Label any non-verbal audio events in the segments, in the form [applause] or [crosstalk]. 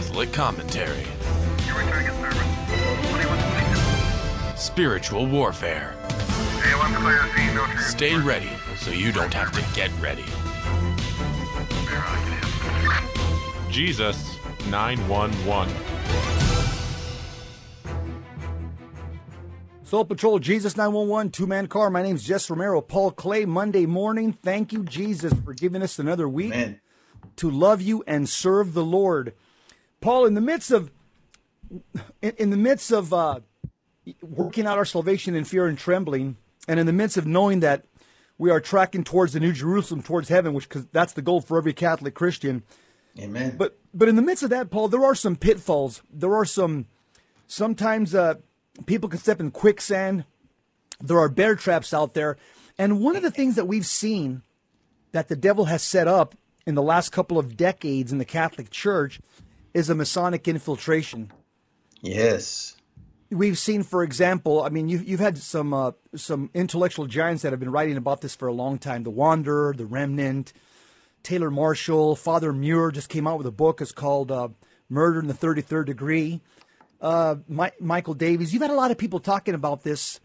Catholic commentary. Spiritual warfare. Stay ready so you don't have to get ready. Jesus 911. Soul Patrol, Jesus 911, two man car. My name's Jess Romero, Paul Clay, Monday morning. Thank you, Jesus, for giving us another week Man. to love you and serve the Lord. Paul, in the midst of in, in the midst of uh, working out our salvation in fear and trembling, and in the midst of knowing that we are tracking towards the New Jerusalem, towards heaven, which because that's the goal for every Catholic Christian. Amen. But but in the midst of that, Paul, there are some pitfalls. There are some sometimes uh, people can step in quicksand. There are bear traps out there, and one of the things that we've seen that the devil has set up in the last couple of decades in the Catholic Church is a Masonic infiltration. yes. We've seen, for example, I mean, you've, you've had some uh, some intellectual giants that have been writing about this for a long time. The Wanderer, the Remnant, Taylor Marshall, Father Murr just came out with a book. It's called uh, "Murder in the Thirty Third Degree." Uh, Mi- Michael Davies. You've had a lot of people talking about this.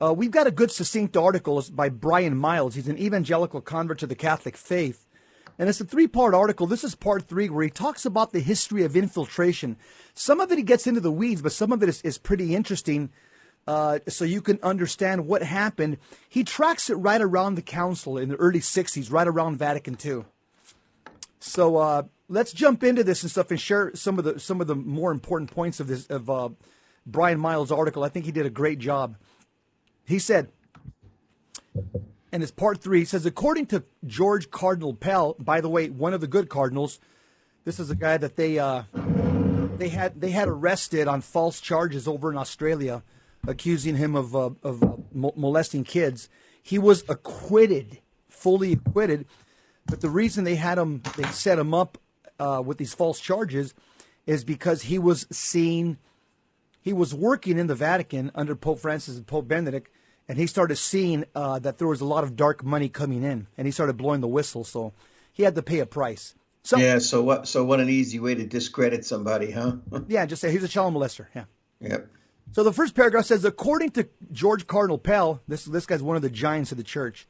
Uh, we've got a good succinct article by Brian Miles. He's an evangelical convert to the Catholic faith. And it's a three part article. This is part three, where he talks about the history of infiltration. Some of it he gets into the weeds, but some of it is, is pretty interesting uh, so you can understand what happened. He tracks it right around the council in the early 60s, right around Vatican II. So uh, let's jump into this and stuff and share some of the some of the more important points of this of uh, Brian Miles' article. I think he did a great job. He said, and it's part three. He says, according to George Cardinal Pell, by the way, one of the good cardinals, this is a guy that they uh, they had they had arrested on false charges over in Australia, accusing him of uh, of uh, molesting kids. He was acquitted, fully acquitted. But the reason they had him, they set him up uh, with these false charges, is because he was seen, he was working in the Vatican under Pope Francis and Pope Benedict, and he started seeing uh, that there was a lot of dark money coming in, and he started blowing the whistle. So he had to pay a price. So Yeah. So what? So what an easy way to discredit somebody, huh? [laughs] yeah, just say he's a child molester. Yeah. yep. So the first paragraph says, according to George Cardinal Pell, this this guy's one of the giants of the church.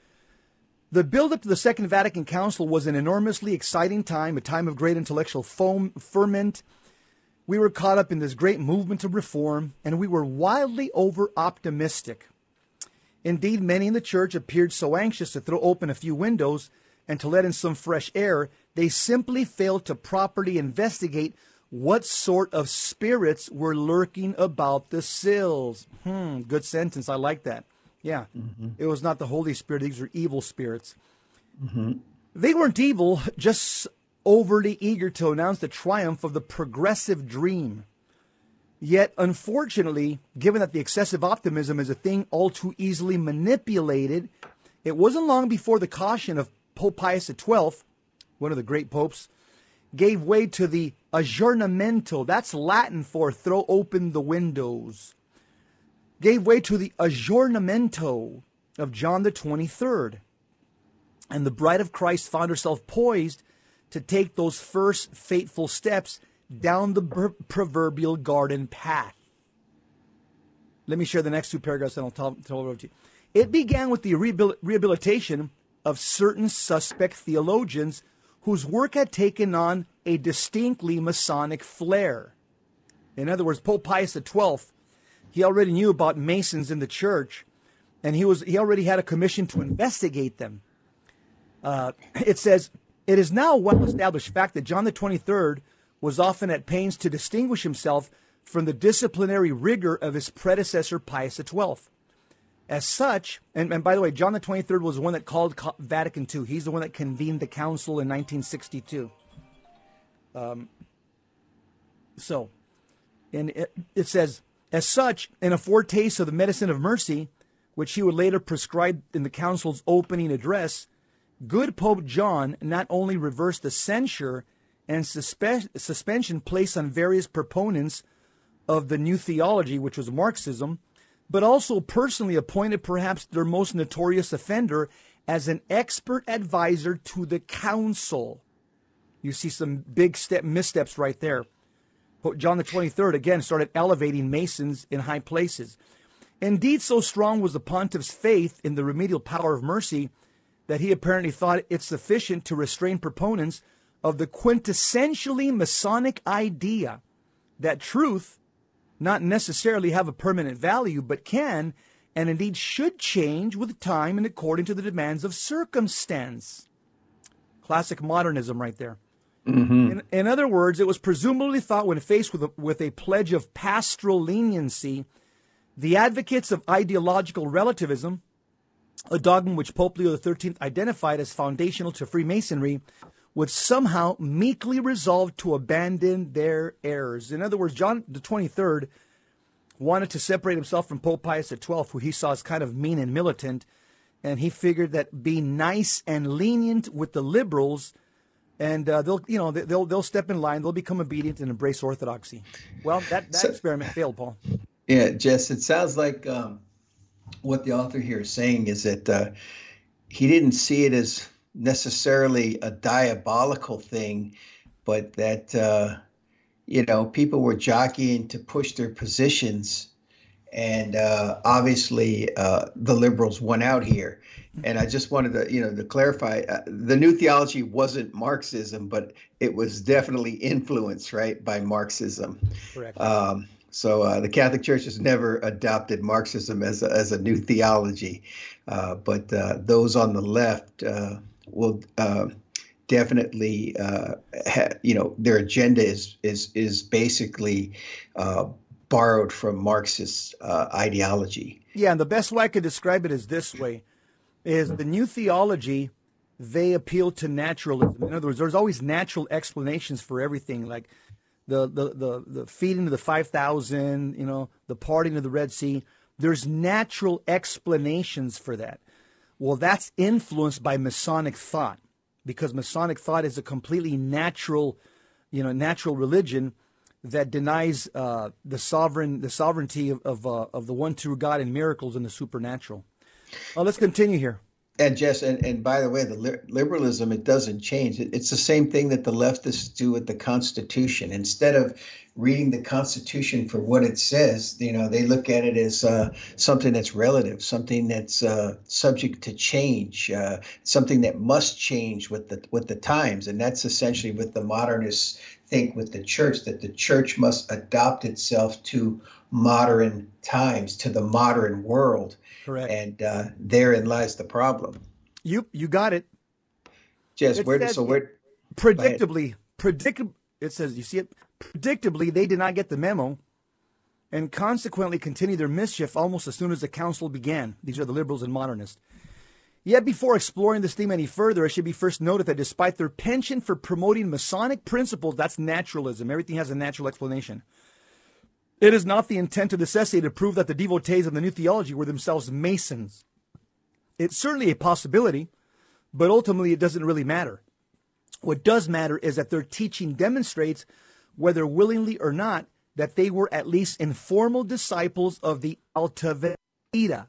The build-up to the Second Vatican Council was an enormously exciting time, a time of great intellectual foam, ferment. We were caught up in this great movement of reform, and we were wildly over-optimistic. Indeed, many in the church appeared so anxious to throw open a few windows and to let in some fresh air, they simply failed to properly investigate what sort of spirits were lurking about the sills. Hmm, good sentence. I like that. Yeah. It was not the Holy Spirit, these were evil spirits. They weren't evil, just overly eager to announce the triumph of the progressive dream. Yet, unfortunately, given that the excessive optimism is a thing all too easily manipulated, it wasn't long before the caution of Pope Pius XII, one of the great popes, gave way to the aggiornamento. That's Latin for throw open the windows. Gave way to the aggiornamento of John the 23rd. And the bride of Christ found herself poised to take those first fateful steps down the per- proverbial garden path. Let me share the next two paragraphs and I'll tell, tell it over to you. It began with the rehabil- rehabilitation of certain suspect theologians whose work had taken on a distinctly Masonic flair. In other words, Pope Pius XII, he already knew about Masons in the church, and he was he already had a commission to investigate them. Uh, it says it is now a well-established fact that John the Twenty Third was often at pains to distinguish himself from the disciplinary rigor of his predecessor Pius XII. As such, and, and by the way, John the 23rd was the one that called Vatican II. He's the one that convened the council in 1962. Um, so, and it, it says, as such, in a foretaste of the medicine of mercy, which he would later prescribe in the council's opening address, good Pope John not only reversed the censure and suspe- suspension placed on various proponents of the new theology, which was Marxism, but also personally appointed perhaps their most notorious offender as an expert advisor to the council. You see some big step missteps right there. John the 23rd again started elevating Masons in high places. Indeed, so strong was the pontiff's faith in the remedial power of mercy that he apparently thought it sufficient to restrain proponents of the quintessentially Masonic idea that truth not necessarily have a permanent value, but can and indeed should change with time and according to the demands of circumstance. Classic modernism, right there. Mm-hmm. In, in, other words, it was presumably thought when faced with a, with a pledge of pastoral leniency, the advocates of ideological relativism, a dogma which Pope Leo XIII identified as foundational to Freemasonry, would somehow meekly resolve to abandon their errors. In other words, John the 23rd wanted to separate himself from Pope Pius XII, who he saw as kind of mean and militant, and he figured that being nice and lenient with the liberals – and uh, they'll you know they'll they'll step in line, they'll become obedient and embrace orthodoxy. Well, that that so, experiment failed, Paul. Yeah, Jess, it sounds like um, what the author here is saying is that uh, he didn't see it as necessarily a diabolical thing, but that uh, you know people were jockeying to push their positions, and uh, obviously uh, the liberals won out here and I just wanted to, you know, to clarify, uh, the new theology wasn't Marxism, but it was definitely influenced, right, by Marxism. Correct. Um, so uh, the Catholic Church has never adopted Marxism as a, as a new theology, uh, but uh, those on the left uh, will uh, definitely, uh, ha- you know, their agenda is is is basically uh, borrowed from Marxist uh, ideology. Yeah, and the best way I could describe it is this way is the new theology they appeal to naturalism. In other words, there's always natural explanations for everything, like the the the, the feeding of the five thousand, you know, the parting of the Red Sea. There's natural explanations for that. Well, that's influenced by Masonic thought, because Masonic thought is a completely natural, you know, natural religion that denies uh, the sovereign the sovereignty of of, uh, of the one true God and miracles and the supernatural. Well, let's continue here. And Jess, and, and by the way, the liberalism it doesn't change. It, it's the same thing that the leftists do with the Constitution. Instead of reading the Constitution for what it says, you know, they look at it as uh, something that's relative, something that's uh, subject to change, uh, something that must change with the with the times, and that's essentially what the modernists think with the church that the church must adopt itself to modern times, to the modern world. Correct. And uh, therein lies the problem. You you got it. Just where so where predictably predictably it says you see it predictably they did not get the memo and consequently continue their mischief almost as soon as the council began. These are the liberals and modernists. Yet before exploring this theme any further, it should be first noted that despite their penchant for promoting Masonic principles, that's naturalism. Everything has a natural explanation. It is not the intent of this essay to prove that the devotees of the new theology were themselves Masons. It's certainly a possibility, but ultimately it doesn't really matter. What does matter is that their teaching demonstrates, whether willingly or not, that they were at least informal disciples of the Alta Vendita,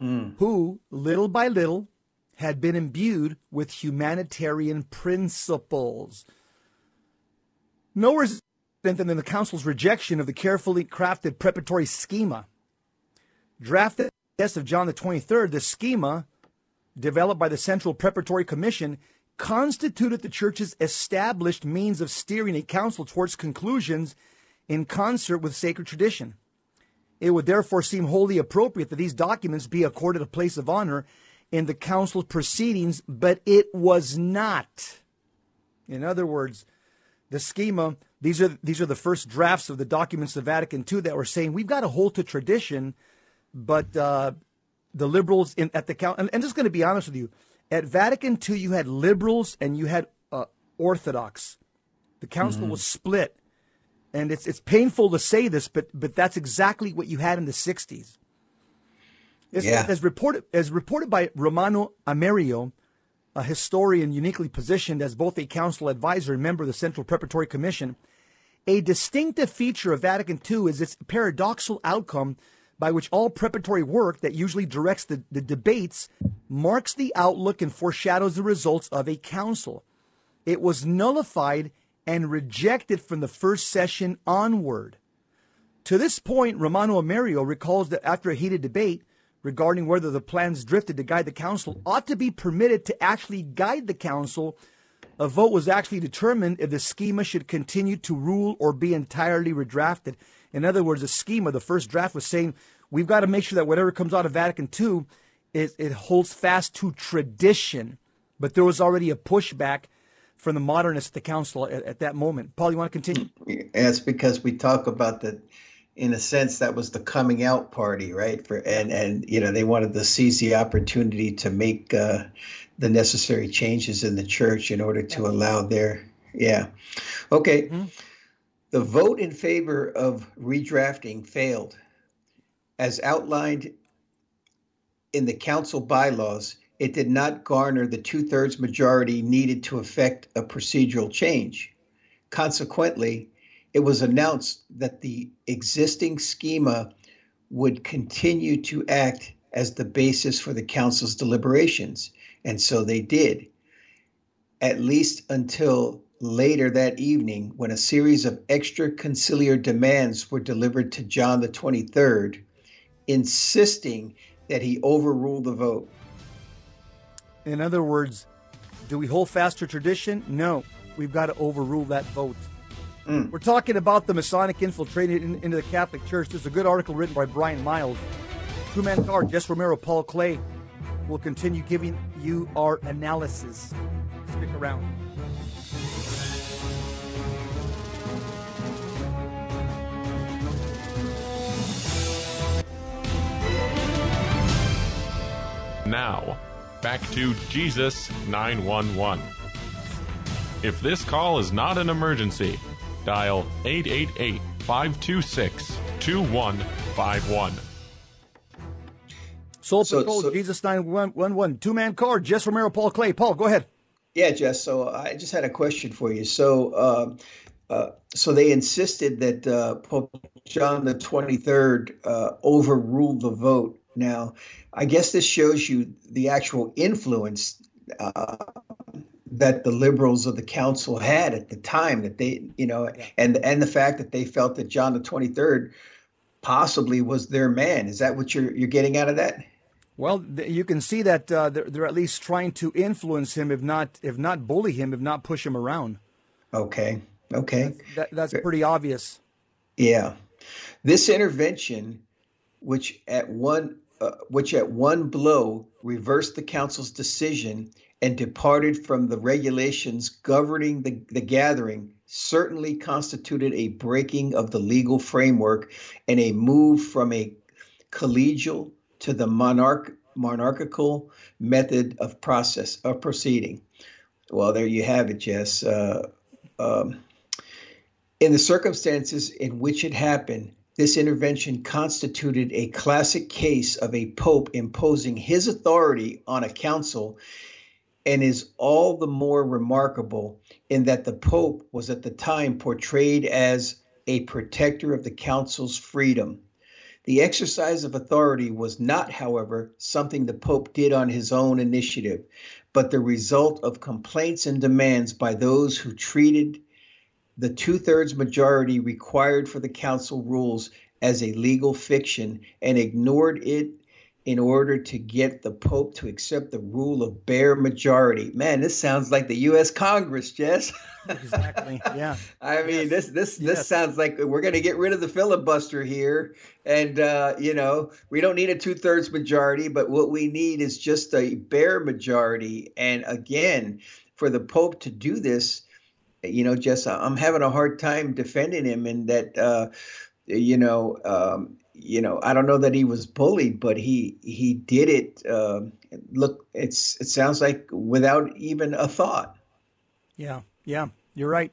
mm. who, little by little, had been imbued with humanitarian principles. Nowhere is than the Council's rejection of the carefully crafted preparatory schema. Drafted death of John the 23rd, the schema, developed by the Central Preparatory Commission, constituted the Church's established means of steering a council towards conclusions in concert with sacred tradition. It would therefore seem wholly appropriate that these documents be accorded a place of honor in the council's proceedings, but it was not. In other words, the schema these are these are the first drafts of the documents of Vatican II that were saying we've got to hold to tradition, but uh, the liberals in, at the count and, and just going to be honest with you, at Vatican II you had liberals and you had uh, Orthodox. The council mm-hmm. was split, and it's it's painful to say this, but but that's exactly what you had in the '60s. yeah. As reported as reported by Romano Amerio, a historian uniquely positioned as both a council advisor and member of the Central Preparatory Commission a distinctive feature of Vatican II is its paradoxical outcome by which all preparatory work that usually directs the, the debates marks the outlook and foreshadows the results of a council. It was nullified and rejected from the first session onward. To this point, Romano Amerio recalls that after a heated debate regarding whether the plans drifted to guide the council ought to be permitted to actually guide the council, a vote was actually determined if the schema should continue to rule or be entirely redrafted. In other words, the schema, the first draft was saying we've got to make sure that whatever comes out of Vatican II, it, it holds fast to tradition. But there was already a pushback from the modernists at the council at, at that moment. Paul, you want to continue? It's because we talk about the in a sense that was the coming out party right for and and you know they wanted to seize the opportunity to make uh, the necessary changes in the church in order to allow their yeah. Okay. Mm-hmm. the vote in favor of redrafting failed as outlined in the council bylaws. It did not garner the two-thirds majority needed to effect a procedural change. Consequently it was announced that the existing schema would continue to act as the basis for the council's deliberations, and so they did, at least until later that evening when a series of extra conciliar demands were delivered to John the 23rd, insisting that he overrule the vote. In other words, do we hold fast to tradition? No, we've got to overrule that vote. Mm. We're talking about the Masonic infiltrating in, into the Catholic Church. There's a good article written by Brian Miles. Two Man Card, Jess Romero, Paul Clay will continue giving you our analysis. Stick around. Now, back to Jesus 911. If this call is not an emergency, dial 888 526 2151. Soul so, Patrol, so, Jesus 911, two man card, Jess Romero, Paul Clay. Paul, go ahead. Yeah, Jess. So I just had a question for you. So, uh, uh, so they insisted that uh, Pope John the 23rd uh, overruled the vote. Now, I guess this shows you the actual influence uh, that the liberals of the council had at the time that they you know and and the fact that they felt that John the 23rd possibly was their man is that what you're you're getting out of that well you can see that uh, they're, they're at least trying to influence him if not if not bully him if not push him around. Okay okay. That's, that, that's pretty obvious. yeah. This intervention which at one uh, which at one blow reversed the council's decision and departed from the regulations governing the, the gathering certainly constituted a breaking of the legal framework and a move from a collegial to the monarch, monarchical method of process of proceeding. Well, there you have it, Jess. Uh, um, in the circumstances in which it happened, this intervention constituted a classic case of a pope imposing his authority on a council and is all the more remarkable in that the Pope was at the time portrayed as a protector of the Council's freedom. The exercise of authority was not, however, something the Pope did on his own initiative, but the result of complaints and demands by those who treated the two thirds majority required for the Council rules as a legal fiction and ignored it in order to get the Pope to accept the rule of bare majority. Man, this sounds like the U.S. Congress, Jess. exactly. [laughs] Yeah. I mean, yes. this this yes. this sounds like we're going to get rid of the filibuster here, and uh, you know we don't need a two thirds majority, but what we need is just a bare majority. And again, for the Pope to do this, you know, Jess, I'm having a hard time defending him, in that. Uh, you know, um, you know, I don't know that he was bullied, but he he did it. Uh, look, it's it sounds like without even a thought. Yeah, yeah, you're right.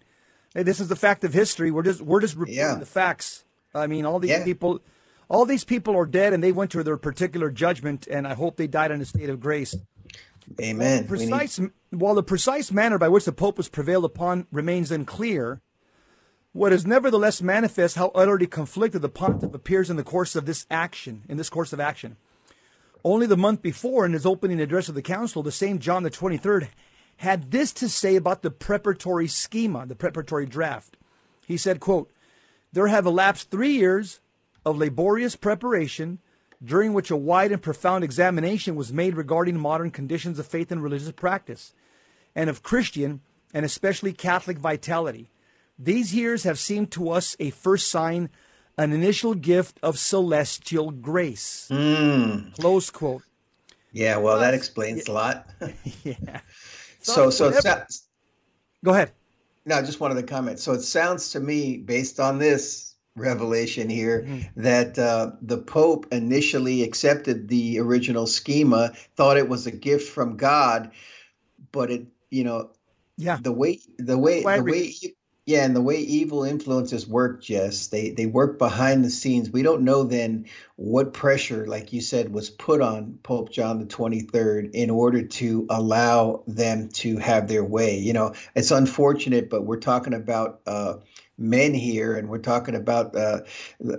Hey, this is the fact of history. We're just we're just reporting yeah. the facts. I mean, all these yeah. people, all these people are dead, and they went to their particular judgment, and I hope they died in a state of grace. Amen. While the precise, need... while the precise manner by which the Pope was prevailed upon remains unclear, what is nevertheless manifest how utterly conflicted the pontiff appears in the course of this action, in this course of action. Only the month before, in his opening address of the council, the same John the 23rd had this to say about the preparatory schema, the preparatory draft. He said, quote, There have elapsed three years of laborious preparation during which a wide and profound examination was made regarding modern conditions of faith and religious practice, and of Christian and especially Catholic vitality. These years have seemed to us a first sign, an initial gift of celestial grace. Mm. Close quote. Yeah, well, that explains a lot. [laughs] yeah. So, so, it sounds, go ahead. No, just one of the comments. So it sounds to me, based on this revelation here, mm-hmm. that uh, the Pope initially accepted the original schema, thought it was a gift from God, but it, you know, yeah, the way the way the way yeah, and the way evil influences work, Jess, they they work behind the scenes. We don't know then what pressure, like you said, was put on Pope John the Twenty Third in order to allow them to have their way. You know, it's unfortunate, but we're talking about uh, men here, and we're talking about, uh,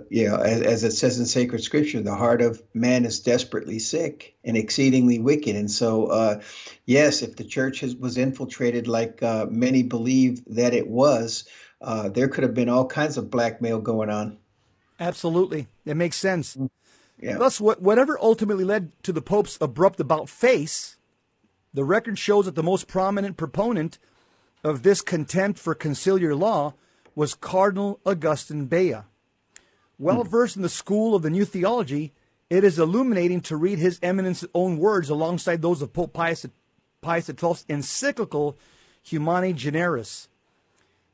you know, as, as, it says in sacred scripture, the heart of man is desperately sick and exceedingly wicked. And so, uh, yes, if the church has, was infiltrated like uh, many believe that it was, uh, there could have been all kinds of blackmail going on. Absolutely, it makes sense. Mm, yeah. Thus, what, whatever ultimately led to the Pope's abrupt about face, the record shows that the most prominent proponent of this contempt for conciliar law was Cardinal Augustin Bea. Well hmm. versed in the school of the new theology, it is illuminating to read His Eminence's own words alongside those of Pope Pius, Pius XII's encyclical Humani Generis.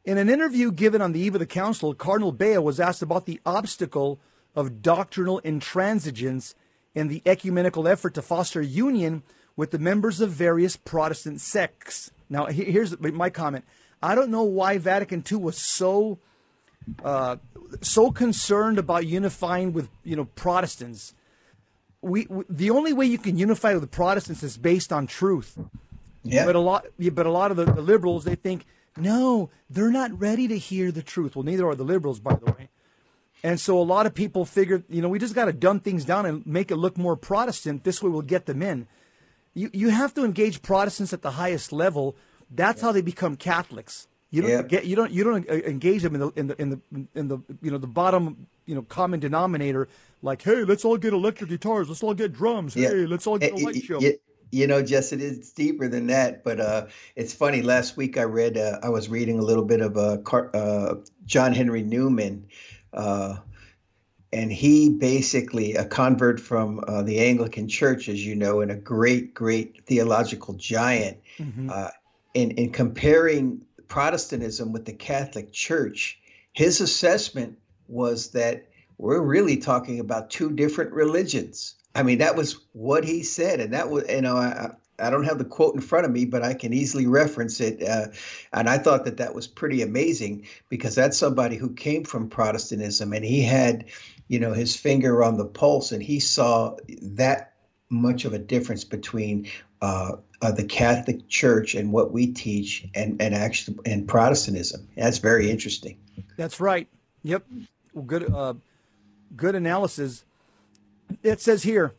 In an interview given on the eve of the council, Cardinal Bea was asked about the obstacle of doctrinal intransigence in the ecumenical effort to foster union with the members of various Protestant sects. Now, here's my comment. I don't know why Vatican II was so uh, so concerned about unifying with you know Protestants. We, we, the only way you can unify with Protestants is based on truth. Yeah. But a lot, but a lot of the, the liberals they think no, they're not ready to hear the truth. Well, neither are the liberals, by the way. And so a lot of people figure, you know, we just got to dumb things down and make it look more Protestant. This way we'll get them in. You, you have to engage Protestants at the highest level that's how they become Catholics. You don't get you don't you don't engage them in the in the in the in the you know the bottom you know common denominator like hey let's all get electric guitars let's all get drums hey let's all get a light show. you know, Jess, it is deeper than that. But uh, it's funny. Last week I read, uh, I was reading a little bit of uh, Car- uh, John Henry Newman, uh, and he basically a convert from uh, the Anglican Church, as you know, and a great, great theological giant. Mm-hmm in, in comparing Protestantism with the Catholic Church, his assessment was that we're really talking about two different religions. I mean, that was what he said, and that was, you know, I, I don't have the quote in front of me, but I can easily reference it. Uh, and I thought that that was pretty amazing because that's somebody who came from Protestantism and he had, you know, his finger on the pulse and he saw that much of a difference between uh, uh, the Catholic Church and what we teach, and and actually and Protestantism. That's very interesting. That's right. Yep. Well, good. Uh, good analysis. It says here.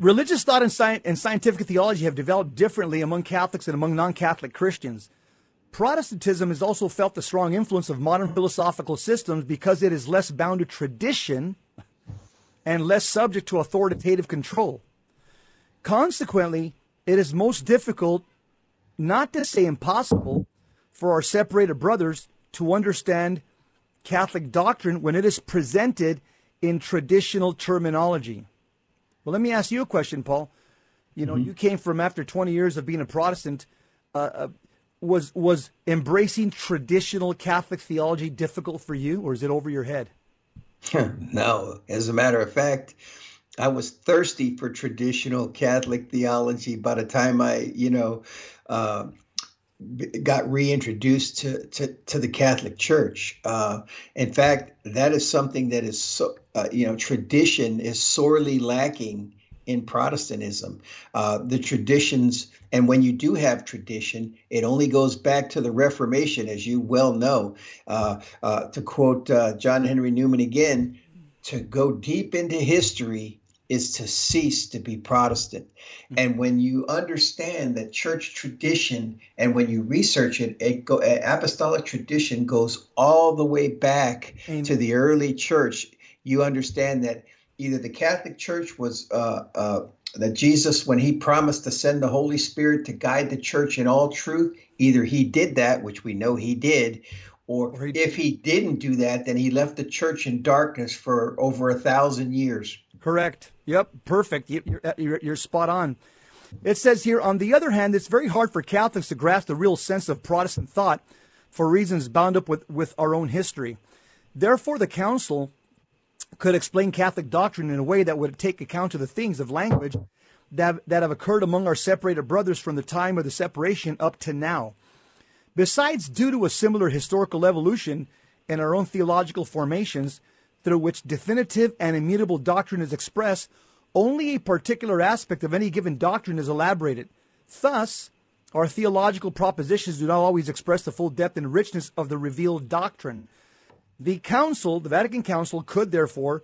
Religious thought and, sci- and scientific theology have developed differently among Catholics and among non Catholic Christians. Protestantism has also felt the strong influence of modern philosophical systems because it is less bound to tradition and less subject to authoritative control. Consequently, it is most difficult, not to say impossible, for our separated brothers to understand Catholic doctrine when it is presented in traditional terminology. Well, let me ask you a question, Paul. You know, mm-hmm. you came from after 20 years of being a Protestant. Uh, uh, was was embracing traditional Catholic theology difficult for you, or is it over your head? [laughs] no, as a matter of fact, I was thirsty for traditional Catholic theology by the time I, you know, uh, got reintroduced to, to, to the Catholic Church. Uh, in fact, that is something that is so, uh, you know, tradition is sorely lacking in Protestantism. Uh, the traditions, and when you do have tradition, it only goes back to the Reformation, as you well know. Uh, uh, to quote John Henry Newman again, to go deep into history is to cease to be Protestant. Mm-hmm. And when you understand that church tradition and when you research it, it go, apostolic tradition goes all the way back Amen. to the early church. You understand that either the Catholic Church was uh, uh, that Jesus, when he promised to send the Holy Spirit to guide the church in all truth, either he did that, which we know he did, or, or he if he didn't do that, then he left the church in darkness for over a thousand years. Correct. Yep. Perfect. You're, uh, you're, you're spot on. It says here, on the other hand, it's very hard for Catholics to grasp the real sense of Protestant thought for reasons bound up with, with our own history. Therefore, the Council could explain Catholic doctrine in a way that would take account of the things of language that, that have occurred among our separated brothers from the time of the separation up to now. Besides, due to a similar historical evolution in our own theological formations, through which definitive and immutable doctrine is expressed, only a particular aspect of any given doctrine is elaborated. Thus, our theological propositions do not always express the full depth and richness of the revealed doctrine. The Council, the Vatican Council, could therefore,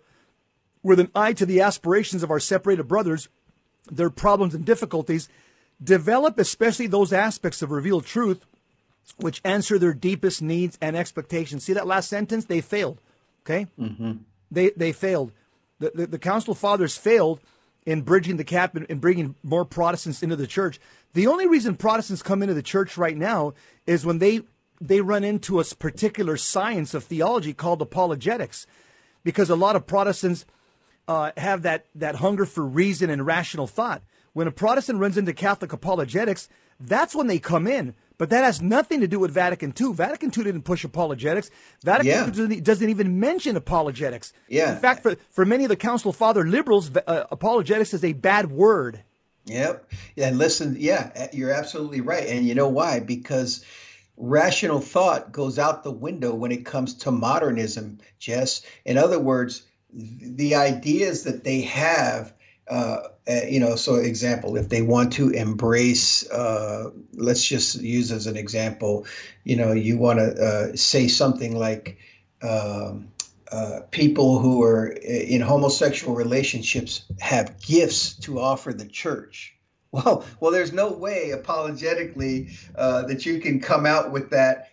with an eye to the aspirations of our separated brothers, their problems and difficulties, develop especially those aspects of revealed truth which answer their deepest needs and expectations. See that last sentence? They failed. Okay? Mm-hmm. They, they failed. The, the, the Council Fathers failed in bridging the gap and, and bringing more Protestants into the church. The only reason Protestants come into the church right now is when they they run into a particular science of theology called apologetics, because a lot of Protestants uh, have that that hunger for reason and rational thought. When a Protestant runs into Catholic apologetics, that's when they come in. But that has nothing to do with Vatican II. Vatican II didn't push apologetics. Vatican yeah. II doesn't, doesn't, even mention apologetics. Yeah. In fact, for, for many of the Council Father liberals, uh, apologetics is a bad word. Yep. And listen, yeah, you're absolutely right. And you know why? Because rational thought goes out the window when it comes to modernism, Jess. In other words, the ideas that they have uh, uh, you know, so example, if they want to embrace, uh, let's just use as an example, you know, you want to uh, say something like um, uh, people who are in homosexual relationships have gifts to offer the church. [laughs] Well, well, there's no way apologetically uh, that you can come out with that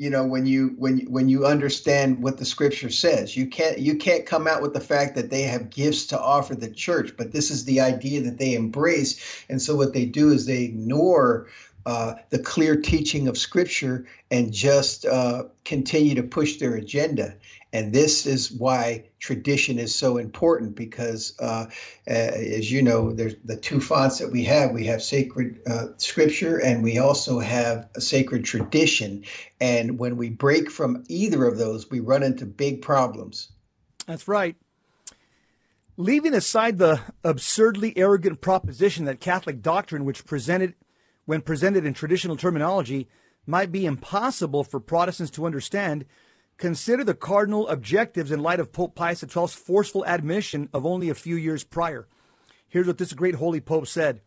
you know when you when when you understand what the scripture says. You can't you can't come out with the fact that they have gifts to offer the church but this is the idea that they embrace. And so what they do is they ignore uh, the clear teaching of scripture and just uh, continue to push their agenda and this is why tradition is so important because, uh, as you know, there's the two fonts that we have. We have sacred uh, scripture and we also have a sacred tradition. And when we break from either of those, we run into big problems. That's right. Leaving aside the absurdly arrogant proposition that Catholic doctrine, which presented when presented in traditional terminology, might be impossible for Protestants to understand Consider the cardinal objectives in light of Pope Pius XII's forceful admission of only a few years prior. Here's what this great holy Pope said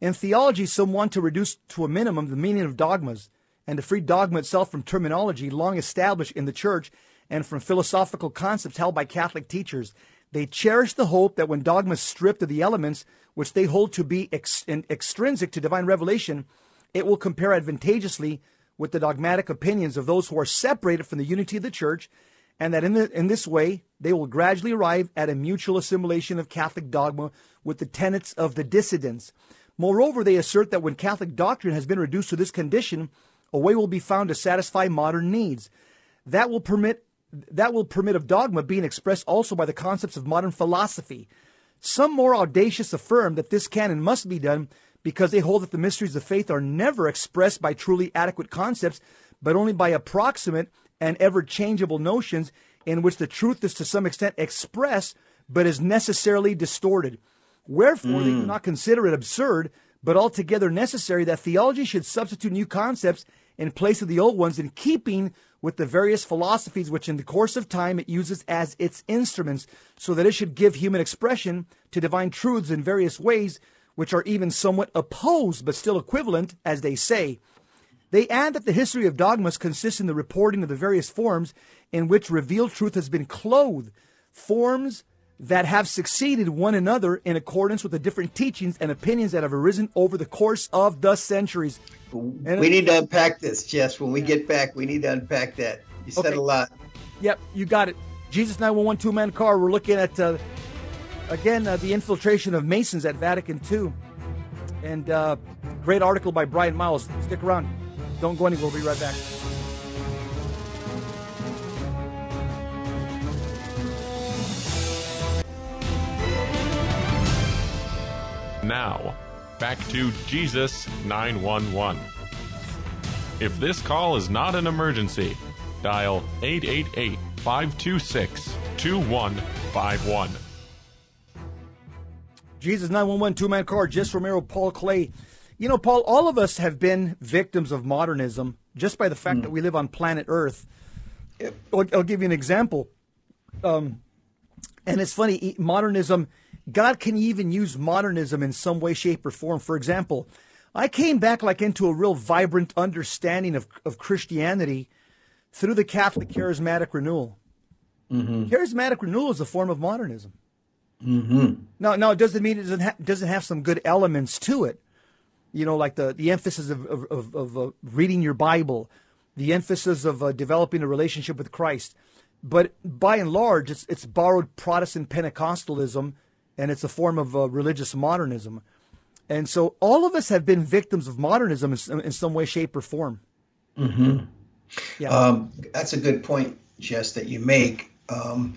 In theology, some want to reduce to a minimum the meaning of dogmas and to free dogma itself from terminology long established in the Church and from philosophical concepts held by Catholic teachers. They cherish the hope that when dogma is stripped of the elements which they hold to be ex- extrinsic to divine revelation, it will compare advantageously with the dogmatic opinions of those who are separated from the unity of the church, and that in, the, in this way they will gradually arrive at a mutual assimilation of Catholic dogma with the tenets of the dissidents. Moreover, they assert that when Catholic doctrine has been reduced to this condition, a way will be found to satisfy modern needs. That will permit that will permit of dogma being expressed also by the concepts of modern philosophy. Some more audacious affirm that this can and must be done because they hold that the mysteries of faith are never expressed by truly adequate concepts, but only by approximate and ever changeable notions in which the truth is to some extent expressed but is necessarily distorted. Wherefore, mm. they do mm. not consider it absurd, but altogether necessary that theology should substitute new concepts in place of the old ones in keeping with the various philosophies which in the course of time it uses as its instruments, so that it should give human expression to divine truths in various ways which are even somewhat opposed but still equivalent, as they say. They add that the history of dogmas consists in the reporting of the various forms in which revealed truth has been clothed, forms that have succeeded one another in accordance with the different teachings and opinions that have arisen over the course of the centuries. And we need to unpack this, Jess. When we get back, we need to unpack that. You said okay. a lot. Yep, you got it. Jesus 911 two man car. We're looking at, uh, again, uh, the infiltration of Masons at Vatican II. And uh, great article by Brian Miles. Stick around. Don't go anywhere. We'll be right back. Now, back to Jesus 911. If this call is not an emergency, dial 888 526 2151. Jesus 911 two man car, Jess Romero, Paul Clay. You know, Paul, all of us have been victims of modernism just by the fact mm. that we live on planet Earth. I'll, I'll, give you an example. Um, and it's funny, modernism God can even use modernism in some way, shape, or form. For example, I came back like into a real vibrant understanding of, of Christianity through the Catholic charismatic renewal. Mm-hmm. Charismatic renewal is a form of modernism. Mm-hmm. Now, now, it doesn't mean it doesn't, ha- doesn't have some good elements to it. You know, like the, the emphasis of, of, of, of uh, reading your Bible, the emphasis of uh, developing a relationship with Christ. But by and large, it's, it's borrowed Protestant Pentecostalism and it's a form of uh, religious modernism. And so all of us have been victims of modernism in, in some way, shape, or form. Mm-hmm. Yeah. Um, that's a good point, Jess, that you make. Um,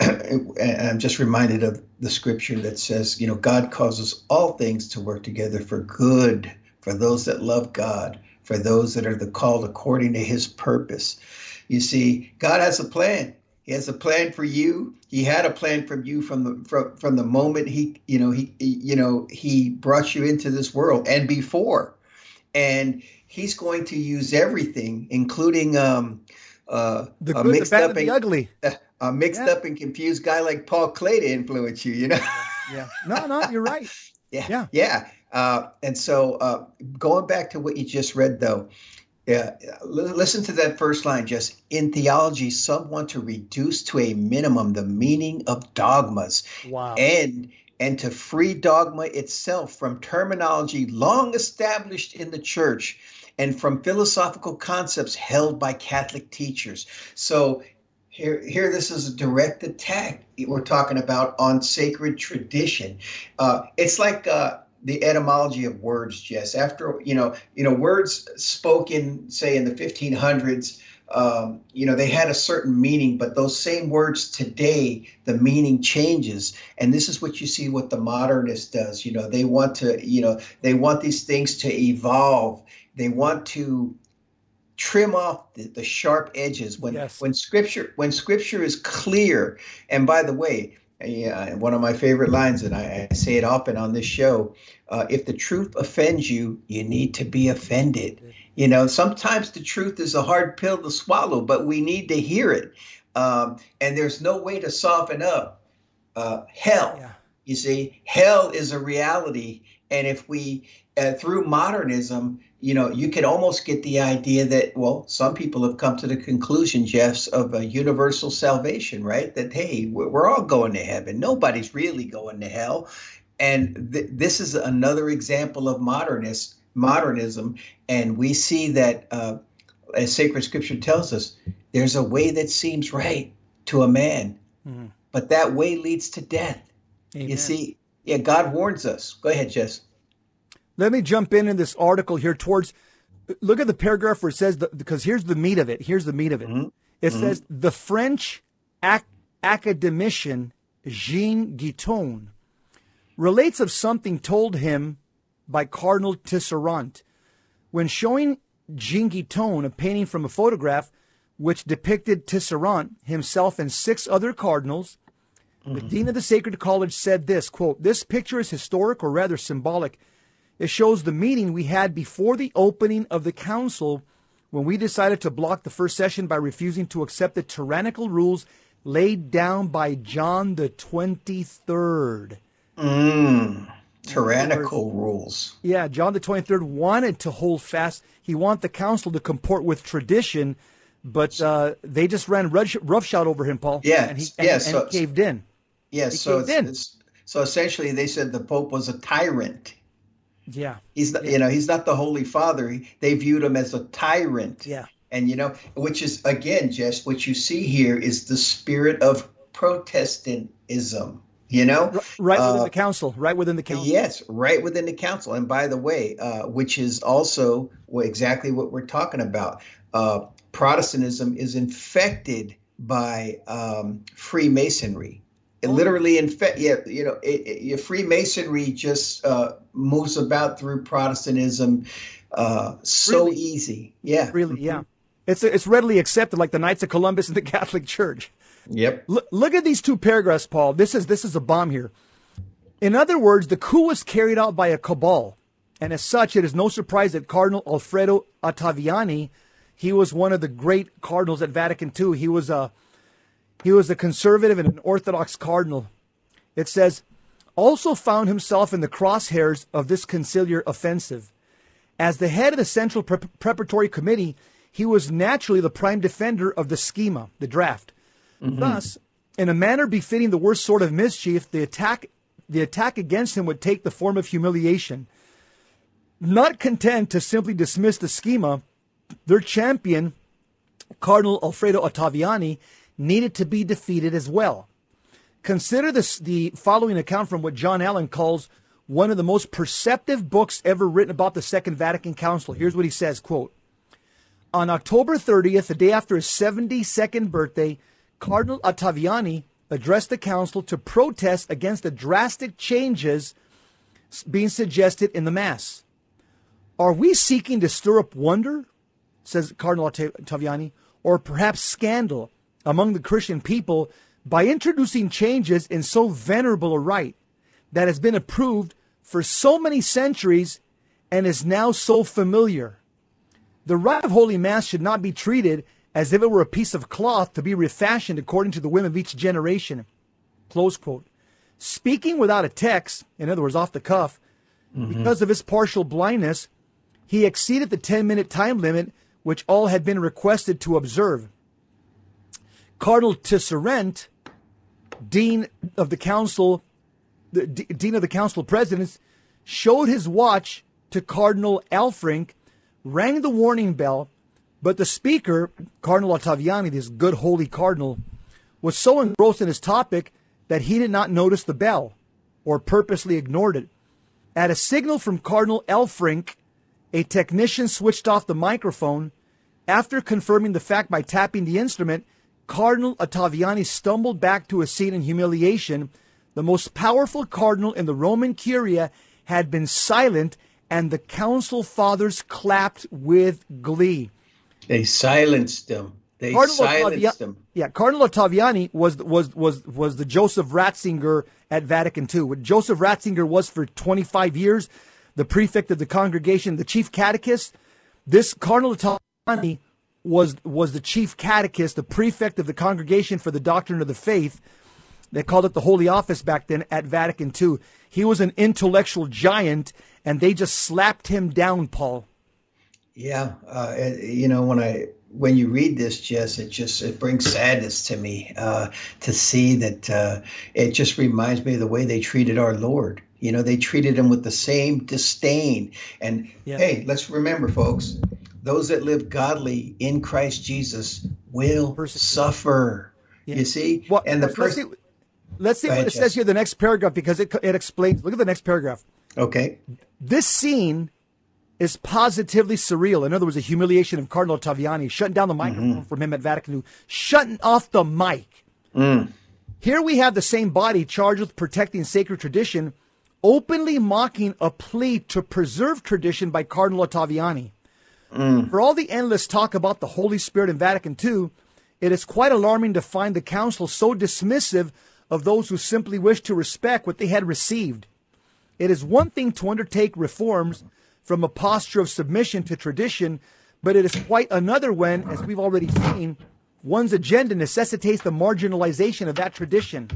I'm just reminded of the scripture that says, you know, God causes all things to work together for good for those that love God, for those that are the called according to his purpose. You see, God has a plan. He has a plan for you. He had a plan from you from the from, from the moment he you know he you know he brought you into this world and before, and he's going to use everything, including um, uh, the good, mixed the bad, up and the ugly, a mixed yeah. up and confused guy like Paul Clay to influence you. You know. yeah. No, no, you're right. [laughs] yeah. Yeah. Yeah. Uh, and so uh, going back to what you just read, though, yeah, listen to that first line. Just in theology, some want to reduce to a minimum the meaning of dogmas, wow. and and to free dogma itself from terminology long established in the church and from philosophical concepts held by Catholic teachers. So here, here, this is a direct attack we're talking about on sacred tradition. Uh, it's like uh, the etymology of words, Jess. After you know, you know, words spoken, say in the 1500s, um, you know, they had a certain meaning, but those same words today, the meaning changes. And this is what you see what the modernist does. You know, they want to, you know, they want these things to evolve. They want to trim off the, the sharp edges when yes. when scripture when scripture is clear. And by the way, yeah, one of my favorite lines, and I, I say it often on this show uh, if the truth offends you, you need to be offended. You know, sometimes the truth is a hard pill to swallow, but we need to hear it. Um, and there's no way to soften up uh, hell. Yeah. You see, hell is a reality. And if we, uh, through modernism, you know, you can almost get the idea that, well, some people have come to the conclusion, Jeffs, of a universal salvation, right? That, hey, we're all going to heaven. Nobody's really going to hell. And th- this is another example of modernist modernism. And we see that, uh, as sacred scripture tells us, there's a way that seems right to a man, mm-hmm. but that way leads to death. Amen. You see, yeah, God warns us. Go ahead, Jess. Let me jump in in this article here towards. Look at the paragraph where it says the, because here's the meat of it. Here's the meat of it. Mm-hmm. It mm-hmm. says the French ac- academician Jean Guitton relates of something told him by Cardinal Tisserant when showing Jean Guitton a painting from a photograph which depicted Tisserant himself and six other cardinals. Mm-hmm. The dean of the Sacred College said this quote, This picture is historic or rather symbolic it shows the meeting we had before the opening of the council when we decided to block the first session by refusing to accept the tyrannical rules laid down by John the 23rd. Mm, tyrannical rules. Yeah, John the 23rd wanted to hold fast. He wanted the council to comport with tradition, but uh, they just ran roughshod over him, Paul. Yeah, and he, yeah, so, and he caved in. Yes. He so it's, it's so essentially they said the Pope was a tyrant. Yeah. He's not, Yeah. you know, he's not the Holy Father. He- They viewed him as a tyrant. Yeah. And you know, which is again, Jess, what you see here is the spirit of Protestantism. You know, Right within Uh, the council. Right within the council. Yes, right within the council. And by the way, uh, which is also exactly what we're talking about. Uh, Protestantism is infected by um, Freemasonry. It Oh. literally infect. Yeah, you know, it, it, your Freemasonry just uh, moves about through Protestantism uh, so Really? easy. Yeah, Really, yeah. It's it's readily accepted, like the Knights of Columbus in the [laughs] Catholic Church. Yep. Look, look at these two paragraphs, Paul. This is this is a bomb here. In other words, the coup was carried out by a cabal, and as such, it is no surprise that Cardinal Alfredo Ottaviani, he was one of the great cardinals at Vatican II. He was a he was a conservative and an orthodox cardinal. It says, also found himself in the crosshairs of this conciliar offensive. As the head of the Central Pre- Preparatory Committee, he was naturally the prime defender of the schema, the draft. Mm-hmm. Thus, in a manner befitting the worst sort of mischief, the attack, the attack against him would take the form of humiliation. Not content to simply dismiss the schema, their champion, Cardinal Alfredo Ottaviani, needed to be defeated as well. Consider this, the following account from what John Allen calls one of the most perceptive books ever written about the Second Vatican Council. Here's what he says, quote, on October 30th, the day after his 72nd birthday, Cardinal Ottaviani addressed the council to protest against the drastic changes being suggested in the Mass. Are we seeking to stir up wonder, says Cardinal Otta- Ottaviani, or perhaps scandal among the Christian people by introducing changes in so venerable a rite that has been approved for so many centuries and is now so familiar? The rite of Holy Mass should not be treated as if it were a piece of cloth to be refashioned according to the whim of each generation. Close quote. Speaking without a text, in other words, off the cuff, mm-hmm. because of his partial blindness, he exceeded the 10 minute time limit which all had been requested to observe. Cardinal Tisserant, Dean of the Council, the D- Dean of the Council of Presidents, showed his watch to Cardinal Alfrink, rang the warning bell, but the speaker, Cardinal Ottaviani, this good holy cardinal, was so engrossed in his topic that he did not notice the bell or purposely ignored it. At a signal from Cardinal Alfrink, a technician switched off the microphone. After confirming the fact by tapping the instrument, Cardinal Ottaviani stumbled back to his seat in humiliation. The most powerful cardinal in the Roman Curia had been silent, and the council fathers clapped with glee. They silenced him. They Cardinal silenced him. Yeah, Cardinal Ottaviani was was was was the Joseph Ratzinger at Vatican II. What Joseph Ratzinger was for 25 years, the prefect of the congregation, the chief catechist. This Cardinal Ottaviani was was the chief catechist, the prefect of the congregation for the doctrine of the faith. They called it the Holy Office back then at Vatican II. He was an intellectual giant, and they just slapped him down, Paul. Yeah, uh, you know when I when you read this, Jess, it just it brings sadness to me uh, to see that uh, it just reminds me of the way they treated our Lord. You know, they treated him with the same disdain. And Yeah. hey, let's remember, folks, those that live godly in Christ Jesus will Persecuted. suffer. Yeah. You see, Well, and the let's first let's see what it says here, the next paragraph, because it, it explains. Look at the next paragraph. okay, This scene is positively surreal. In other words, a humiliation of Cardinal Ottaviani, shutting down the mm-hmm. microphone from him at Vatican II, shutting off the mic. Mm. Here we have the same body charged with protecting sacred tradition, openly mocking a plea to preserve tradition by Cardinal Ottaviani. Mm. For all the endless talk about the Holy Spirit in Vatican II, it is quite alarming to find the Council so dismissive of those who simply wish to respect what they had received. It is one thing to undertake reforms from a posture of submission to tradition, but it is quite another when, as we've already seen, one's agenda necessitates the marginalization of that tradition.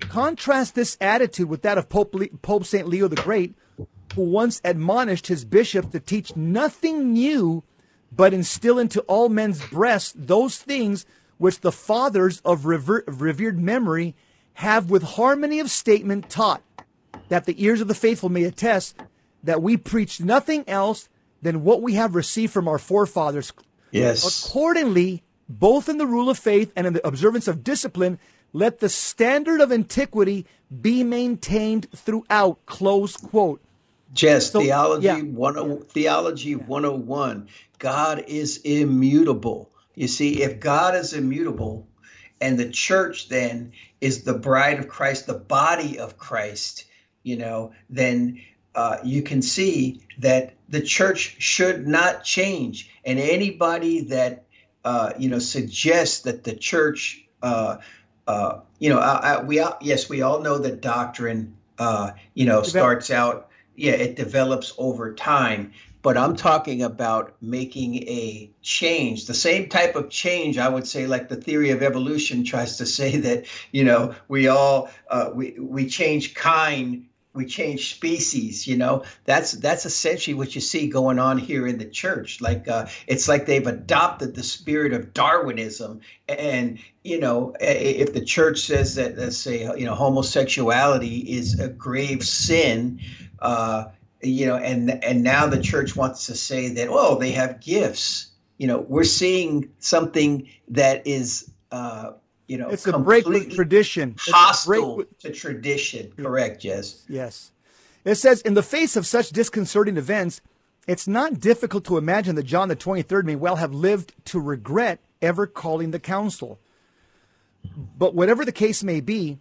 Contrast this attitude with that of Pope, Le- Pope St. Leo the Great, who once admonished his bishop to teach nothing new, but instill into all men's breasts those things which the fathers of rever- revered memory have with harmony of statement taught that the ears of the faithful may attest that we preach nothing else than what we have received from our forefathers. Yes. Accordingly, both in the rule of faith and in the observance of discipline, let the standard of antiquity be maintained throughout. Close quote. Just So, theology yeah. one theology 101. God is immutable. You see, if God is immutable and the church then is the bride of Christ, the body of Christ, you know, then uh, you can see that the church should not change. And anybody that uh, you know suggests that the church, uh, uh, you know, I, I, we yes, we all know that doctrine, uh, you know, starts out, yeah, it develops over time. But I'm talking about making a change, the same type of change I would say, like the theory of evolution tries to say [laughs] that you know we all uh, we we change kind we change species you know that's that's essentially what you see going on here in the church like uh, it's like they've adopted the spirit of darwinism and you know if the church says that let's say you know homosexuality is a grave sin uh, you know and and now the church wants to say that oh they have gifts you know we're seeing something that is uh, you know It's a break with tradition. Hostile with- to tradition. Correct, Jess. Yes. It says, in the face of such disconcerting events, it's not difficult to imagine that John the 23rd may well have lived to regret ever calling the council. But whatever the case may be,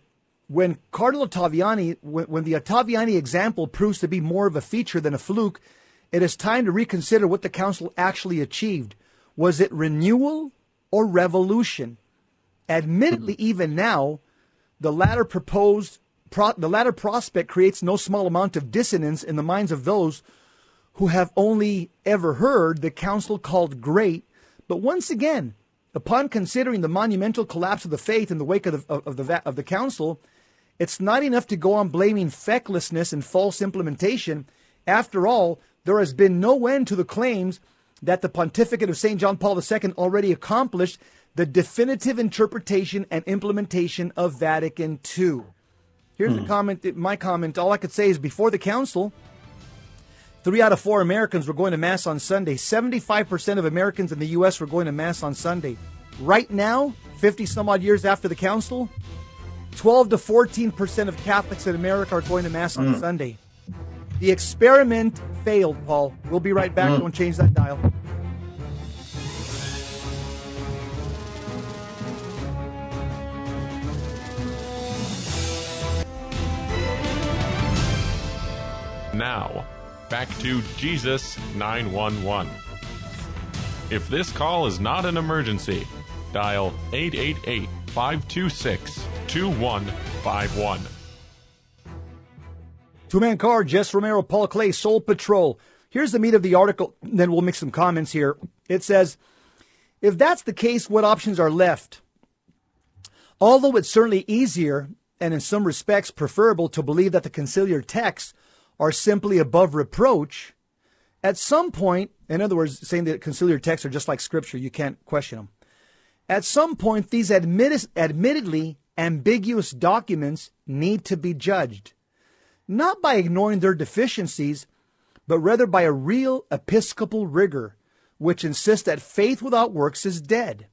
when Cardinal Ottaviani, when, when the Ottaviani example proves to be more of a feature than a fluke, it is time to reconsider what the council actually achieved. Was it renewal or revolution? Admittedly, mm-hmm. even now, the latter proposed pro- the latter prospect creates no small amount of dissonance in the minds of those who have only ever heard the council called great. But once again, upon considering the monumental collapse of the faith in the wake of the, of, of the, of the council, it's not enough to go on blaming fecklessness and false implementation. After all, there has been no end to the claims that the pontificate of St. John Paul II already accomplished the definitive interpretation and implementation of Vatican II. Here's the hmm. comment, my comment. All I could say is before the council, three out of four Americans were going to Mass on Sunday. 75% of Americans in the U.S. were going to Mass on Sunday. Right now, 50 some odd years after the council, 12 to 14% of Catholics in America are going to Mass on mm. Sunday. The experiment failed, Paul. We'll be right back. Mm. Don't change that dial. Now, back to Jesus 911. If this call is not an emergency, dial 888 526 2151. Two man car, Jess Romero, Paul Clay, Soul Patrol. Here's the meat of the article, then we'll make some comments here. It says, if that's the case, what options are left? Although it's certainly easier and in some respects preferable to believe that the conciliar texts are simply above reproach, at some point, in other words, saying that conciliar texts are just like scripture, you can't question them. At some point, these admit- admittedly ambiguous documents need to be judged not by ignoring their deficiencies, but rather by a real episcopal rigor, which insists that faith without works is dead.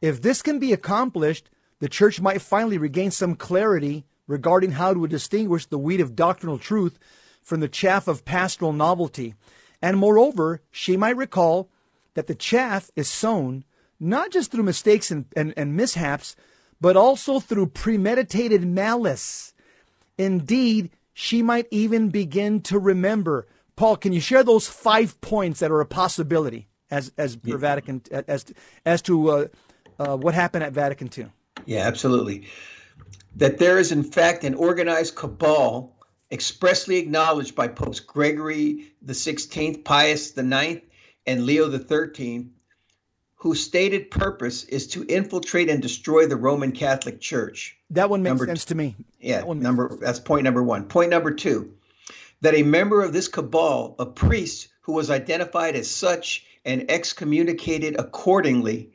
If this can be accomplished, the church might finally regain some clarity regarding how to distinguish the wheat of doctrinal truth from the chaff of pastoral novelty. And moreover, she might recall that the chaff is sown not just through mistakes and, and, and mishaps, but also through premeditated malice. Indeed, she might even begin to remember. Paul, can you share those five points that are a possibility as as per Vatican as as to uh, uh, what happened at Vatican II? Yeah, absolutely. That there is, in fact, an organized cabal expressly acknowledged by Popes Gregory the Sixteenth, Pius the Ninth, and Leo the Thirteenth, whose stated purpose is to infiltrate and destroy the Roman Catholic Church. That one makes Number sense to me. Yeah, That number that's point number one. Point number two, that a member of this cabal, a priest who was identified as such and excommunicated accordingly,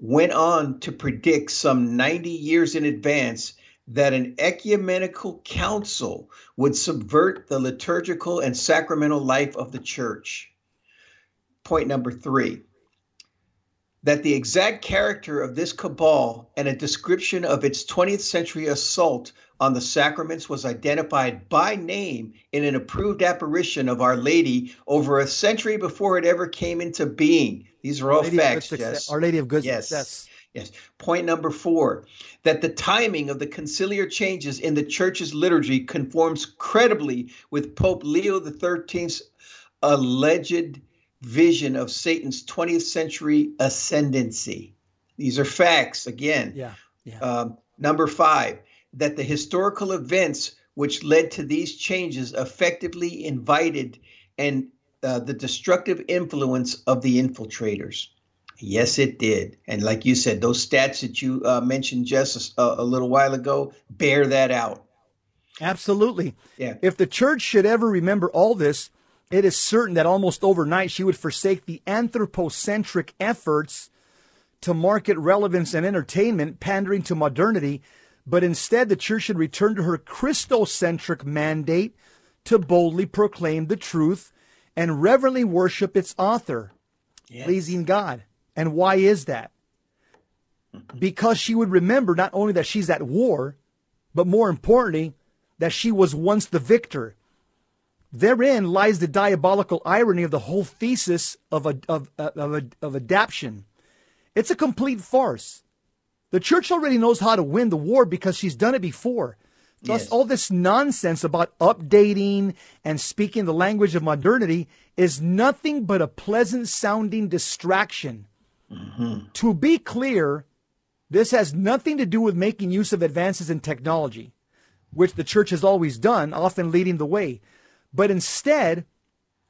went on to predict some 90 years in advance that an ecumenical council would subvert the liturgical and sacramental life of the church. Point number three that the exact character of this cabal and a description of its 20th century assault on the sacraments was identified by name in an approved apparition of Our Lady over a century before it ever came into being. These are all facts, yes. Our Lady of Good yes. Success. Yes. Point number four that the timing of the conciliar changes in the church's liturgy conforms credibly with Pope Leo XIII's alleged vision of Satan's 20th century ascendancy. These are facts again. Yeah. yeah. Um, number five, that the historical events which led to these changes effectively invited and uh, the destructive influence of the infiltrators. Yes, it did. And like you said, those stats that you uh, mentioned just a, a little while ago bear that out. Absolutely. Yeah. If the church should ever remember all this, it is certain that almost overnight she would forsake the anthropocentric efforts to market relevance and entertainment, pandering to modernity, but instead the church should return to her Christocentric mandate to boldly proclaim the truth and reverently worship its author, yes. pleasing God. And why is that? Mm-hmm. Because she would remember not only that she's at war, but more importantly, that she was once the victor Therein lies the diabolical irony of the whole thesis of, a, of, of, of, adaptation. It's a complete farce. The church already knows how to win the war because she's done it before. Thus, yes. all this nonsense about updating and speaking the language of modernity is nothing but a pleasant sounding distraction. Mm-hmm. To be clear, this has nothing to do with making use of advances in technology, which the church has always done, often leading the way but instead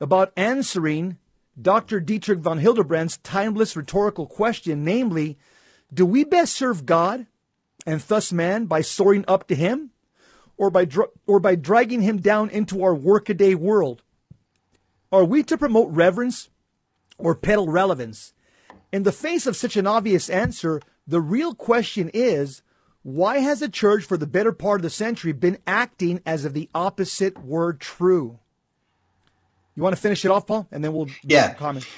about answering Dr. Dietrich von Hildebrand's timeless rhetorical question, namely, do we best serve God and thus man by soaring up to him or by, dr- or by dragging him down into our workaday world? Are we to promote reverence or peddle relevance? In the face of such an obvious answer, the real question is why has the church for the better part of the century been acting as if the opposite were true? You want to finish it off, Paul, and then we'll yeah comment.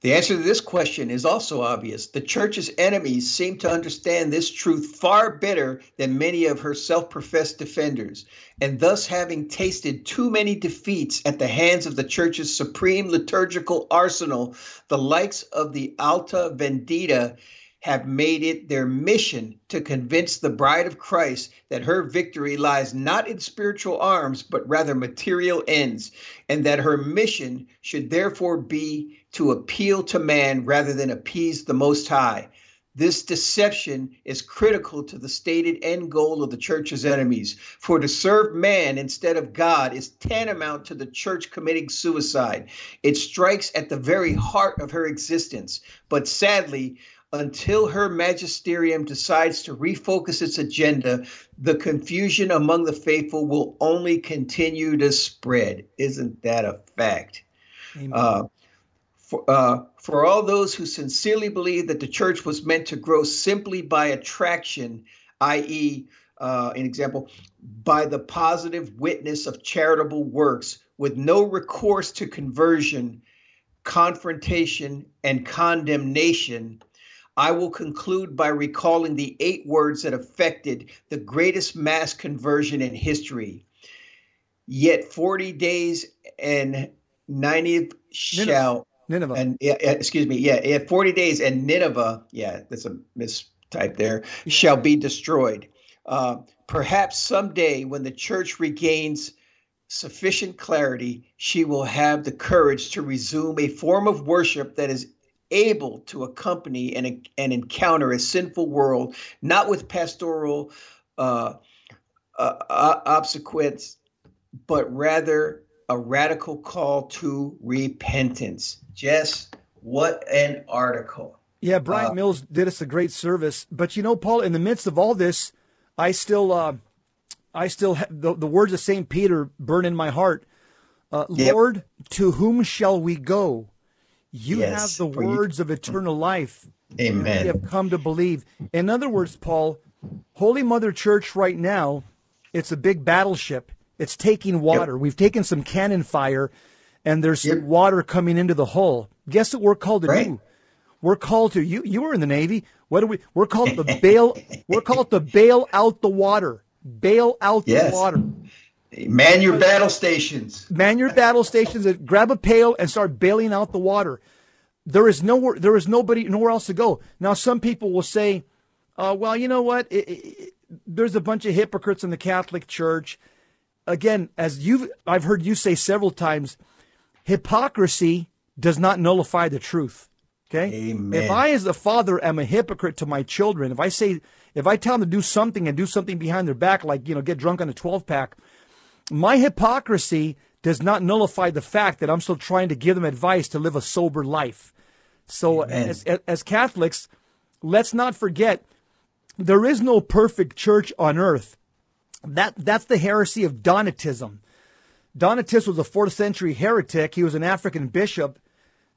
The answer to this question is also obvious. The church's enemies seem to understand this truth far better than many of her self professed defenders, and thus, having tasted too many defeats at the hands of the church's supreme liturgical arsenal, the likes of the Alta Vendita have made it their mission to convince the bride of Christ that her victory lies not in spiritual arms, but rather material ends, and that her mission should therefore be to appeal to man rather than appease the Most High. This deception is critical to the stated end goal of the church's enemies. For to serve man instead of God is tantamount to the church committing suicide. It strikes at the very heart of her existence. But sadly, until her magisterium decides to refocus its agenda, the confusion among the faithful will only continue to spread. Isn't that a fact? Uh, for, uh, for all those who sincerely believe that the church was meant to grow simply by attraction, i.e., uh, an example, by the positive witness of charitable works with no recourse to conversion, confrontation, and condemnation, I will conclude by recalling the eight words that affected the greatest mass conversion in history. Yet 40 days and 90 shall. Nineveh. And yeah, excuse me. Yeah, yeah, 40 days and Nineveh. Yeah, that's a mistype there. Shall be destroyed. Uh, perhaps someday when the church regains sufficient clarity, she will have the courage to resume a form of worship that is able to accompany and, and encounter a sinful world, not with pastoral uh, uh, obsequies, but rather a radical call to repentance. Jess, what an article. Yeah, Brian uh, Mills did us a great service. But you know, Paul, in the midst of all this, I still, uh, I still, have, the, the words of St. Peter burn in my heart. Uh, yep. Lord, to whom shall we go? You yes, have the words you. of eternal life. Amen. We have come to believe. In other words, Paul, Holy Mother Church right now, it's a big battleship. It's taking water. Yep. We've taken some cannon fire, and there's yep. water coming into the hull. Guess what we're called to right. do? We're called to you. You were in the Navy. What do we? We're called to [laughs] bail. we're called to bail out the water. Bail out yes. the water. Man your battle stations. Man your battle stations. Grab a pail and start bailing out the water. There is nowhere. There is nobody nowhere else to go. Now, some people will say, uh, "Well, you know what? It, it, there's a bunch of hypocrites in the Catholic Church." Again, as you I've heard you say several times, hypocrisy does not nullify the truth. Okay. Amen. If I, as a father, am a hypocrite to my children, if I say, if I tell them to do something and do something behind their back, like you know, get drunk on a 12 pack, my hypocrisy does not nullify the fact that I'm still trying to give them advice to live a sober life. So, as, as Catholics, let's not forget there is no perfect church on earth. That that's the heresy of Donatism. Donatus was a fourth century heretic. He was an African bishop.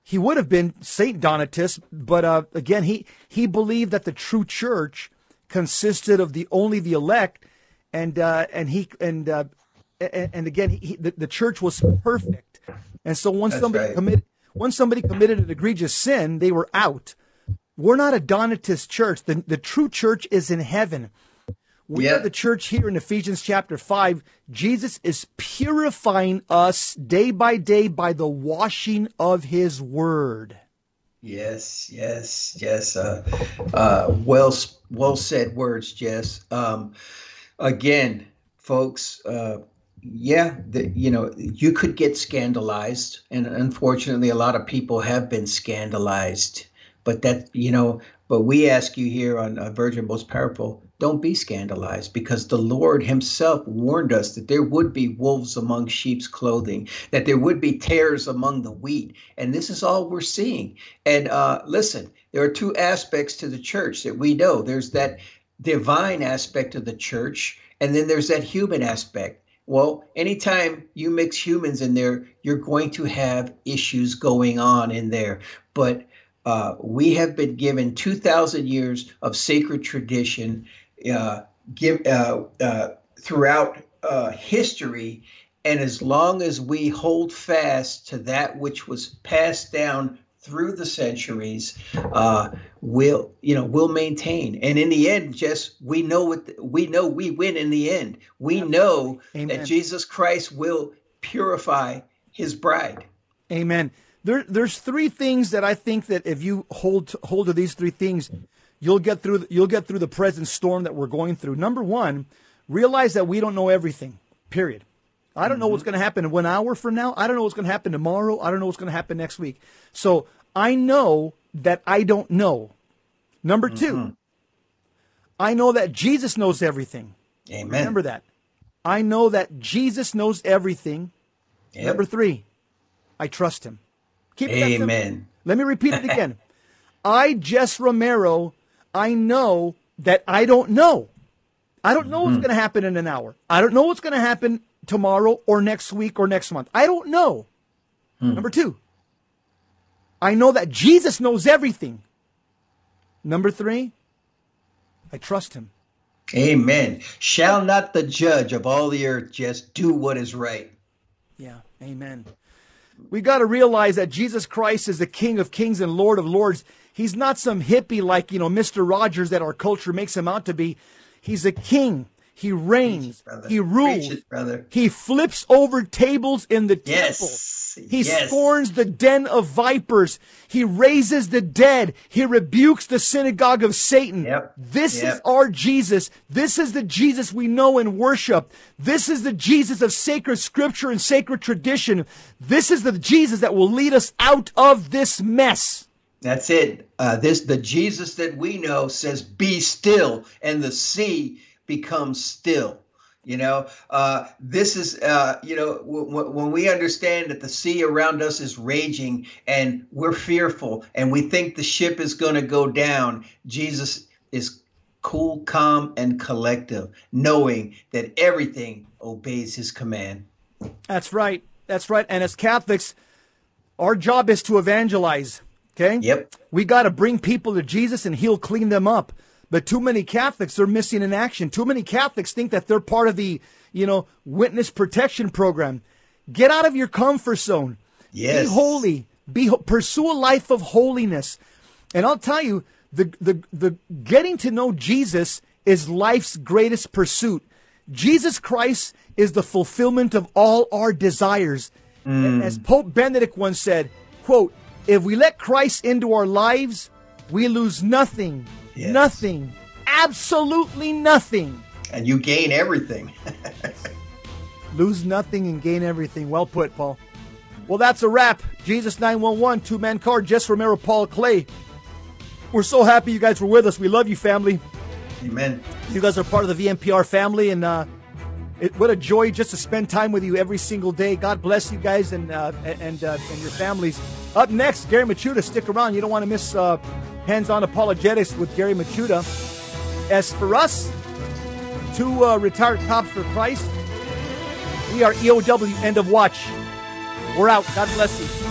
He would have been Saint Donatus, but uh, again, he he believed that the true church consisted of the only the elect, and uh, and he and uh, and, and, again, he, the, the church was perfect. And so once That's somebody right. committed once somebody committed an egregious sin, they were out. We're not a Donatist church. The, the true church is in heaven. We yeah. are the church here in Ephesians chapter 5. Jesus is purifying us day by day by the washing of his word. Yes, yes, yes. Uh, uh, well, well said words, Jess. Um, again, folks, uh, yeah, the, you know, you could get scandalized, and unfortunately, a lot of people have been scandalized. But that, you know, but we ask you here on uh, Virgin Most Powerful, don't be scandalized because the Lord Himself warned us that there would be wolves among sheep's clothing, that there would be tares among the wheat. And this is all we're seeing. And uh, listen, there are two aspects to the church that we know there's that divine aspect of the church, and then there's that human aspect. Well, anytime you mix humans in there, you're going to have issues going on in there. But uh, we have been given 2,000 years of sacred tradition uh, give, uh, uh throughout uh, history. And as long as we hold fast to that which was passed down through the centuries uh, will you know will maintain and in the end just we know what we know we win in the end we know Amen. that jesus christ will purify his bride Amen. There, there's three things that I think that if you hold hold of these three things, you'll get through. You'll get through the present storm that we're going through. Number one, realize that we don't know everything. Period. I don't know what's mm-hmm. going to happen in one hour from now. I don't know what's going to happen tomorrow. I don't know what's going to happen next week. So I know that I don't know. Number 2 mm-hmm. I know that Jesus knows everything. Amen. Remember that. I know that Jesus knows everything. Yep. Number three, I trust him. Keep Amen. Let me repeat it [laughs] again. I, Jess Romero, I know that I don't know. I don't know what's mm-hmm. going to happen in an hour. I don't know what's going to happen tomorrow or next week or next month. I don't know. Hmm. Number two, I know that Jesus knows everything. Number three, I trust him. Amen. Shall not the judge of all the earth just do what is right? Yeah, amen. We got to realize that Jesus Christ is the King of kings and Lord of lords. He's not some hippie like, you know, Mr. Rogers that our culture makes him out to be. He's a king. He reigns. he rules. He flips over tables in the yes. temple. He yes. scorns the den of vipers. He raises the dead. He rebukes the synagogue of Satan. Yep. This yep. is our Jesus. This is the Jesus we know and worship. This is the Jesus of sacred scripture and sacred tradition. This is the Jesus that will lead us out of this mess. That's it. Uh, this the Jesus that we know says, "Be still," and the sea becomes still. You know, uh, this is, uh, you know, w- w- when we understand that the sea around us is raging and we're fearful and we think the ship is going to go down, Jesus is cool, calm, and collective, knowing that everything obeys his command. That's right. That's right. And as Catholics, our job is to evangelize. Okay? Yep. We got to bring people to Jesus and he'll clean them up. But too many Catholics are missing in action. Too many Catholics think that they're part of the, you know, witness protection program. Get out of your comfort zone. Yes. Be holy. Be pursue a life of holiness. And I'll tell you, the the the getting to know Jesus is life's greatest pursuit. Jesus Christ is the fulfillment of all our desires. Mm. As Pope Benedict once said, quote, if we let Christ into our lives, we lose nothing. Yes. Nothing. Absolutely nothing. And you gain everything. [laughs] lose nothing and gain everything. Well put, Paul. Well, that's a wrap. Jesus 911, two man card, Jess Romero, Paul Clay. We're so happy you guys were with us. We love you, family. Amen. You guys are part of the VMPR family, and uh, it, what a joy just to spend time with you every single day. God bless you guys and uh, and uh, and your families. Up next, Gary Michuta. Stick around. You don't want to miss uh, hands-on apologetics with Gary Michuta. As for us, two uh, retired cops for Christ, we are EOW. End of watch. We're out. God bless you.